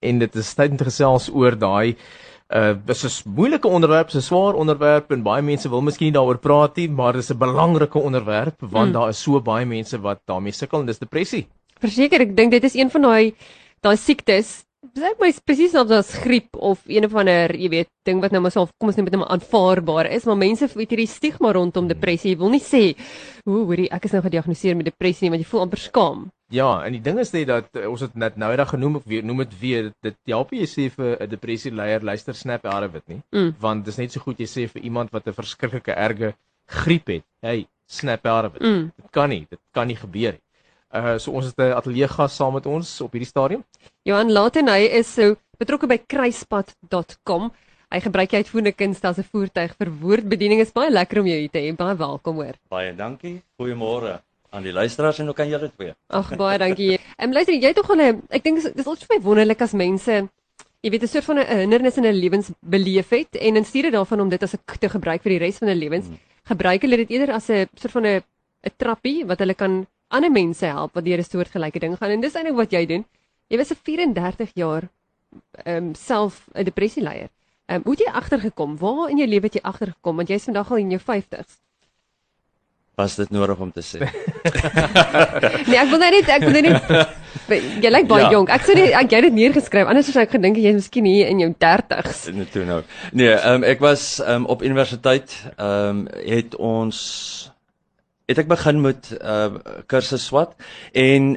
en dit is tyd om te gesels oor daai uh dis 'n moeilike onderwerp, 'n swaar onderwerp en baie mense wil miskien nie daaroor praat nie, maar dis 'n belangrike onderwerp want mm. daar is so baie mense wat daarmee sukkel en dis depressie. Verseker, ek dink dit is een van daai daai siektes Dis my presies of as griep of een of ander, jy weet, ding wat nou maar so kom ons net met 'n aanvaarbaar is, maar mense het hierdie stigma rondom depressie. Jy wil nie sê, "O, hoorie, ek is nou gediagnoseer met depressie nie," want jy voel amper skaam. Ja, en die ding is net dat uh, ons het net nou eendag genoem of weer noem dit weer, dit help jy sê vir 'n depressie leier luister snap out of it nie, mm. want dis net so goed jy sê vir iemand wat 'n verskriklike erge griep het, hey, snap out of it. Mm. Dit kan nie, dit kan nie gebeur nie. Uh so ons het 'n ateljee gas saam met ons op hierdie stadium. Johan Laten hy is so betrokke by kruispad.com. Hy gebruik jy uitvoerende kunste as 'n voertuig vir woordbediening. Is baie lekker om jou hier te hê. Baie welkom hoor. Baie dankie. Goeiemôre aan die luisteraars en ook aan julle twee. Ag baie dankie. Ehm um, luister, jy het tog 'n ek dink dis altyd vir my wonderlik as mense jy weet 'n soort van 'n hindernis in 'n lewens beleef het en in steede daarvan om dit as 'n te gebruik vir die res van hulle lewens, hmm. gebruik hulle dit eerder as 'n soort van 'n 'n trappie wat hulle kan ander mense help wat deur 'n soortgelyke ding gaan en dis eintlik wat jy doen. Jy was 'n 34 jaar ehm um, self 'n depressie leier. Ehm um, hoe het jy agtergekom? Waar in jou lewe het jy agtergekom want jy's vandag al in jou 50s? Was dit nodig om te sê? nee, ek wil net ek wil net jy lyk baie ja. jonk. Ek sê jy het dit neergeskryf. Anders sou ek gedink jy is miskien hier in jou 30s. Nee, toe nou. Nee, ehm um, ek was ehm um, op universiteit ehm um, het ons het ek begin met uh kursus swat en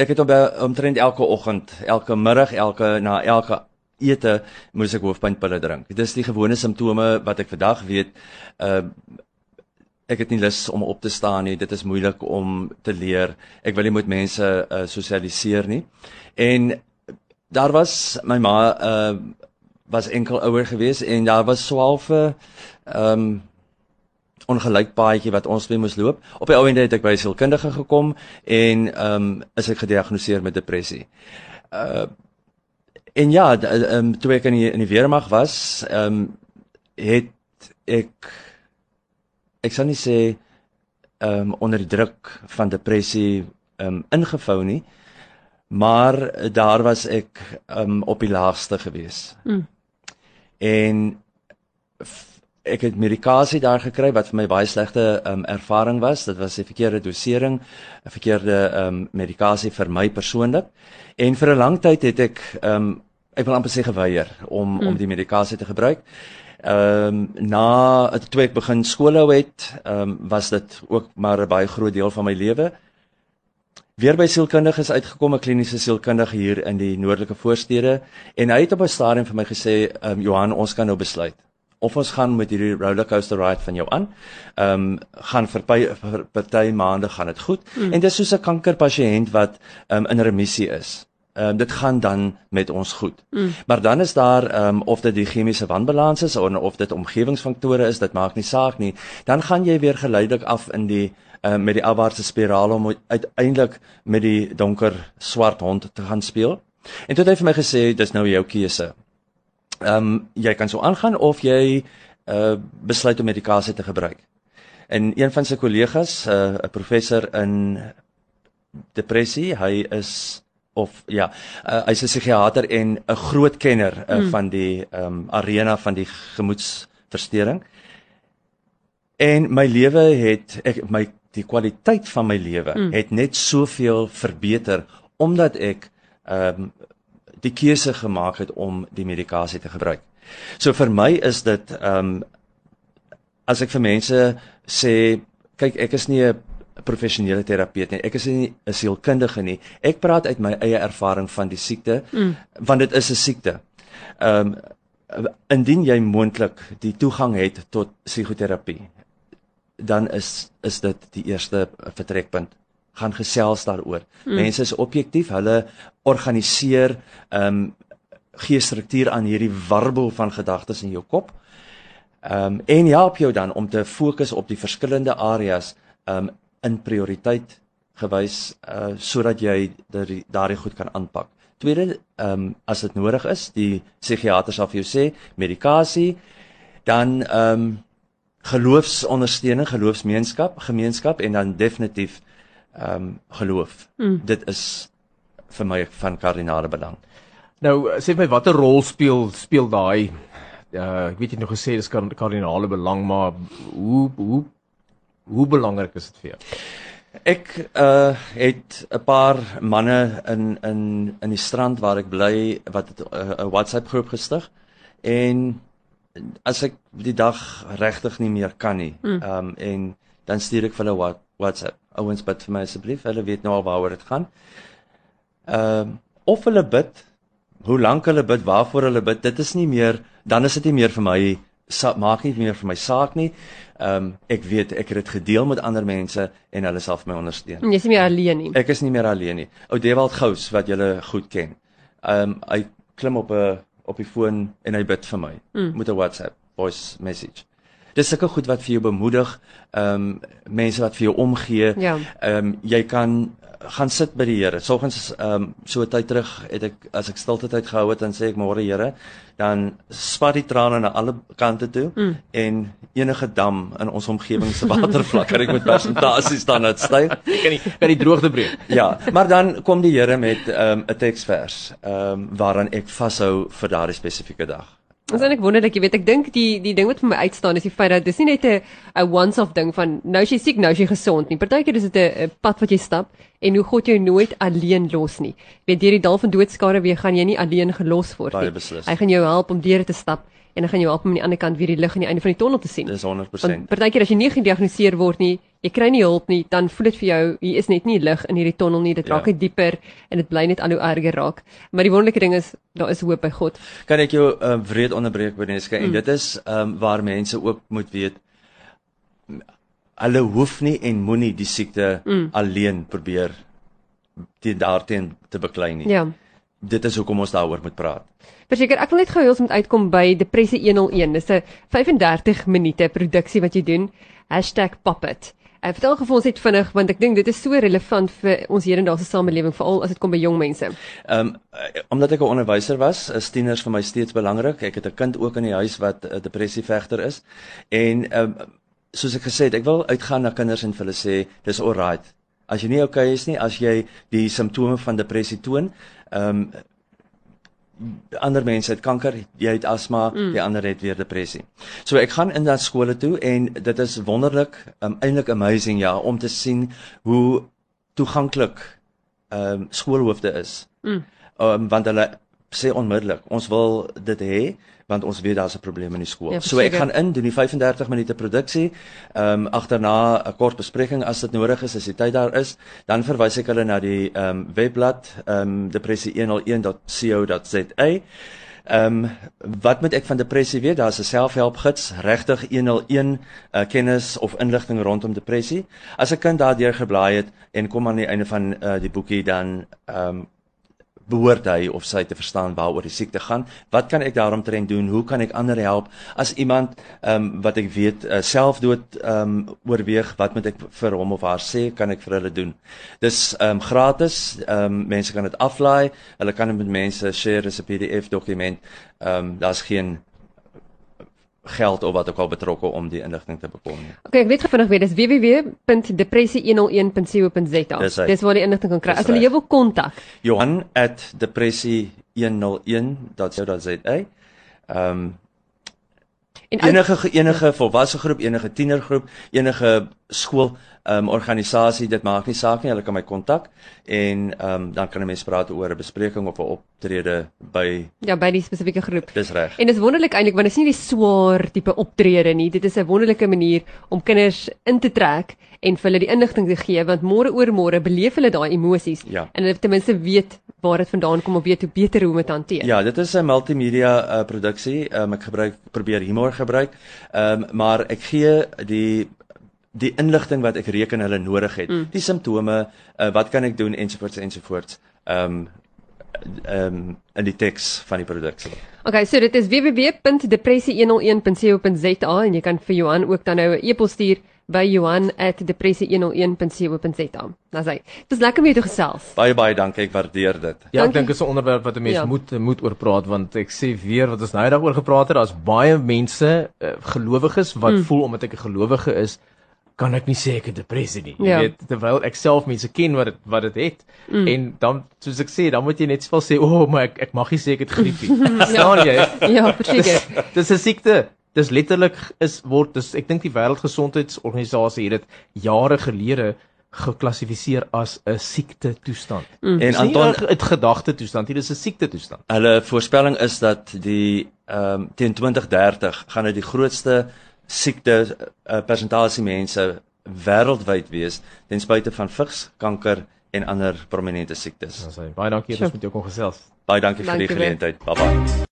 ek het op omtrent elke oggend, elke middag, elke na elke ete moes ek hoofpynpille drink. Dit is die gewone simptome wat ek vandag weet. Uh ek het nie lus om op te staan nie. Dit is moeilik om te leer. Ek wil nie met mense uh sosialiseer nie. En daar was my ma uh was enkel ouer gewees en daar was 12 ehm um, ongelyk paadjie wat ons mee moes loop. Op die ou ende het ek by 'n sielkundige gekom en ehm um, is ek gediagnoseer met depressie. Uh en ja, ehm um, toe ek in die, in die weermag was, ehm um, het ek ek sal nie sê ehm um, onder die druk van depressie ehm um, ingevou nie. Maar daar was ek ehm um, op die laagste gewees. Mm. En ek het medikasie daar gekry wat vir my baie slegte um, ervaring was. Dit was 'n verkeerde dosering, 'n verkeerde um, medikasie vir my persoonlik. En vir 'n lang tyd het ek um, ek wil amper sê geweier om mm. om die medikasie te gebruik. Ehm um, na toe ek begin skoolhou het, ehm um, was dit ook maar 'n baie groot deel van my lewe. Weer by sielkundiges uitgekom, 'n kliniese sielkundige hier in die noordelike voorstede en hy het op 'n stadium vir my gesê, ehm um, Johan, ons kan nou besluit of ons gaan met hierdie rollercoaster ride van jou aan. Ehm um, gaan vir party maande gaan dit goed mm. en dis soos 'n kankerpasiënt wat ehm um, in remissie is. Ehm um, dit gaan dan met ons goed. Mm. Maar dan is daar ehm um, of dit die chemiese wanbalans is of of dit omgewingsfaktore is, dit maak nie saak nie. Dan gaan jy weer geleidelik af in die uh, met die afwaartse spiraal om uiteindelik met die donker swart hond te gaan speel. En toe het hy vir my gesê dis nou jou keuse ehm um, jy kan so aangaan of jy uh besluit om medikasie te gebruik. En een van sy kollegas, uh, 'n professor in depressie, hy is of ja, uh, hy's 'n psigiater en 'n groot kenner uh, mm. van die ehm um, arena van die gemoedsversteuring. En my lewe het ek my die kwaliteit van my lewe mm. het net soveel verbeter omdat ek ehm um, die keuse gemaak het om die medikasie te gebruik. So vir my is dit ehm um, as ek vir mense sê kyk ek is nie 'n professionele terapeut nie. Ek is nie 'n sielkundige nie. Ek praat uit my eie ervaring van die siekte mm. want dit is 'n siekte. Ehm um, indien jy moontlik die toegang het tot psigoterapie dan is is dit die eerste vertrekpunt gaan gesels daaroor. Mm. Mense is objektief, hulle organiseer ehm um, gee struktuur aan hierdie warbel van gedagtes in jou kop. Ehm um, en help jou dan om te fokus op die verskillende areas ehm um, in prioriteit gewys uh sodat jy daardie goed kan aanpak. Tweede, ehm um, as dit nodig is, die psigiaters sal vir jou sê medikasie, dan ehm um, geloofsondersteuning, geloofsgemeenskap, gemeenskap en dan definitief ehm um, geloof. Mm. Dit is vir my van kardinale belang. Nou sê my watter rol speel speel daai uh ek weet jy het nog gesê dis kardinale belang maar hoe hoe hoe belangrik is dit vir jou? Ek uh het 'n paar manne in in in die strand waar ek bly wat 'n uh, WhatsApp groep gestig en as ek die dag regtig nie meer kan nie, mm. um en dan stuur ek vir hulle WhatsApp. Ouens bid vir my asseblief. Hulle weet nou al waaroor dit gaan. Um of hulle bid, hoe lank hulle bid, waarvoor hulle bid, dit is nie meer dan is dit nie meer vir my maak nie meer vir my saak nie. Ehm um, ek weet ek het dit gedeel met ander mense en hulle sal vir my ondersteun. Jy is nie meer alleen nie. Ek is nie meer alleen nie. Ou Dewald Gous wat julle goed ken. Ehm um, hy klim op 'n op die foon en hy bid vir my mm. met 'n WhatsApp voice message. Dis sulke goed wat vir jou bemoedig, ehm um, mense wat vir jou omgee. Ja. Ehm ja. um, jy kan gaan sit by die Here. Soggens ehm um, so 'n tyd terug het ek as ek stilte tyd gehou het dan sê ek môre Here, dan spat die trane na alle kante toe mm. en enige dam in ons omgewing se watervlak kan ek met persentasies dan net styg. Kan die kan die droogte breek. ja, maar dan kom die Here met ehm um, 'n teksvers ehm um, waaraan ek vashou vir daardie spesifieke dag. Ons en ek wonder dat jy weet ek dink die die ding wat vir my uitstaan is die feit dat dis nie net 'n 'n once off ding van nou as jy siek nou as jy gesond nie. Partykeer is dit 'n pad wat jy stap en hoe God jou nooit alleen los nie. Jy weet deur die dal van doodskare weer gaan jy nie alleen gelos word nie. Hy gaan jou help om deur te stap en dan gaan jy help om aan die ander kant weer die lig aan die einde van die tonnel te sien. Dis 100%. Partykeer as jy nie gediagnoseer word nie, jy kry nie hulp nie, dan voel dit vir jou hier is net nie lig in hierdie tonnel nie. Dit ja. raak net dieper en dit bly net al hoe erger raak. Maar die wonderlike ding is daar is hoop by God. Kan ek jou uh, wreed onderbreek Beneska mm. en dit is um, waar mense ook moet weet hulle hoef nie en moenie die siekte mm. alleen probeer teen daarteen te beklei nie. Ja. Dit is hoekom ons daaroor moet praat. Verseker, ek wil net gou hê ons moet uitkom by Depressie 101. Dis 'n 35 minute produksie wat jy doen. #puppet. Ek vertel gou vir ons net vinnig want ek dink dit is so relevant vir ons hedendaagse samelewing veral as dit kom by jong mense. Ehm um, omdat ek 'n onderwyser was, is tieners vir my steeds belangrik. Ek het 'n kind ook in die huis wat 'n depressievegter is en ehm um, soos ek gesê het, ek wil uitgaan na kinders en vir hulle sê dis alright. As jy nie okay is nie, as jy die simptome van depressie toon, ehm um, ander mense het kanker, jy het asma, mm. die ander het weer depressie. So ek gaan in daardie skole toe en dit is wonderlik, um, eintlik amazing ja, om te sien hoe toeganklik ehm um, skoolhoofde is. Mm. Um, want hulle sê onmiddellik, ons wil dit hê want ons weet daar's 'n probleem in die skool. Ja, so ek gaan in doen die 35 minute produksie. Ehm um, agterna 'n kort bespreking as dit nodig is as die tyd daar is, dan verwys ek hulle na die ehm um, webblad ehm um, depressie101.co.za. Ehm um, wat moet ek van depressie weet? Daar's 'n selfhelpgids, regtig 101 uh, kennis of inligting rondom depressie. As 'n kind daardeur geblaai het en kom aan die einde van uh, die boekie dan ehm um, behoort hy of sy te verstaan waaroor die siekte gaan. Wat kan ek daaromtrent doen? Hoe kan ek ander help? As iemand ehm um, wat ek weet uh, selfdood ehm um, oorweeg, wat moet ek vir hom of haar sê? Kan ek vir hulle doen? Dis ehm um, gratis. Ehm um, mense kan dit aflaai. Hulle kan dit met mense share as 'n PDF dokument. Ehm um, daar's geen geld of wat ook al betrokke om die inligting te bekom nie. Okay, ek weet gefvinnig weer, dis www.depressie101.co.za. Dis waar jy inligting kan kry. As hulle jou wil kontak. Johan@depressie101.co.za. Ehm um, enige enige volwasse groep, enige tienergroep, enige skool um, organisasie, dit maak nie saak nie, hulle kan my kontak en um, dan kan 'n mens praat oor 'n bespreking of 'n optrede by Ja, by die spesifieke groep. Dis reg. En dit is wonderlik eintlik want dit is nie die swaar tipe optrede nie. Dit is 'n wonderlike manier om kinders in te trek en vir hulle die inligting te gee want môre oor môre beleef hulle daai emosies ja. en hulle ten minste weet waar dit vandaan kom of weet hoe beter hoe om dit hanteer. Ja, dit is 'n multimedia uh, produksie. Um, ek gebruik probeer humor gebruik. Ehm um, maar ek gee die die inligting wat ek reken hulle nodig het, mm. die simptome, uh, wat kan ek doen ensovoorts ensovoorts. Ehm um, ehm um, in die teks van die produksie. Okay, so dit is www.depressie101.co.za en jy kan vir Johan ook dan nou 'n e-pos stuur by johan@depressie101.co.za. Nou sê, dis lekker om jou te gesels. Baie baie dankie, ek waardeer dit. Ja, ek dink dit is 'n onderwerp wat 'n mens ja. moet moet oor praat want ek sê weer wat ons nou daaroor gepraat het, daar's baie mense uh, gelowiges wat mm. voel omdat ek 'n gelowige is, kan ek nie sê ek het depressie nie. Jy Ja. weet terwyl ek self mense ken wat dit wat dit het mm. en dan soos ek sê, dan moet jy net wel sê, "O, oh, maar ek ek mag nie sê ek het griep nie." Verstaan jy? Ja, verseker. Dis 'n siekte. Dis letterlik is word dis ek dink die wêreldgesondheidsorganisasie het dit jare gelede geklassifiseer as 'n siekte toestand. Mm. En Anton, 'n gedagte toestand, hier is 'n siekte toestand. hulle voorspelling is dat die ehm um, teen 2030 gaan dit die grootste siekte uh, persentasie mense wêreldwyd wees ten spyte van vigs, kanker en ander prominente siektes. Dan sê baie dankie dat ons met jou kon gesels. Baie dankie vir die Dankie geleentheid. Bye bye.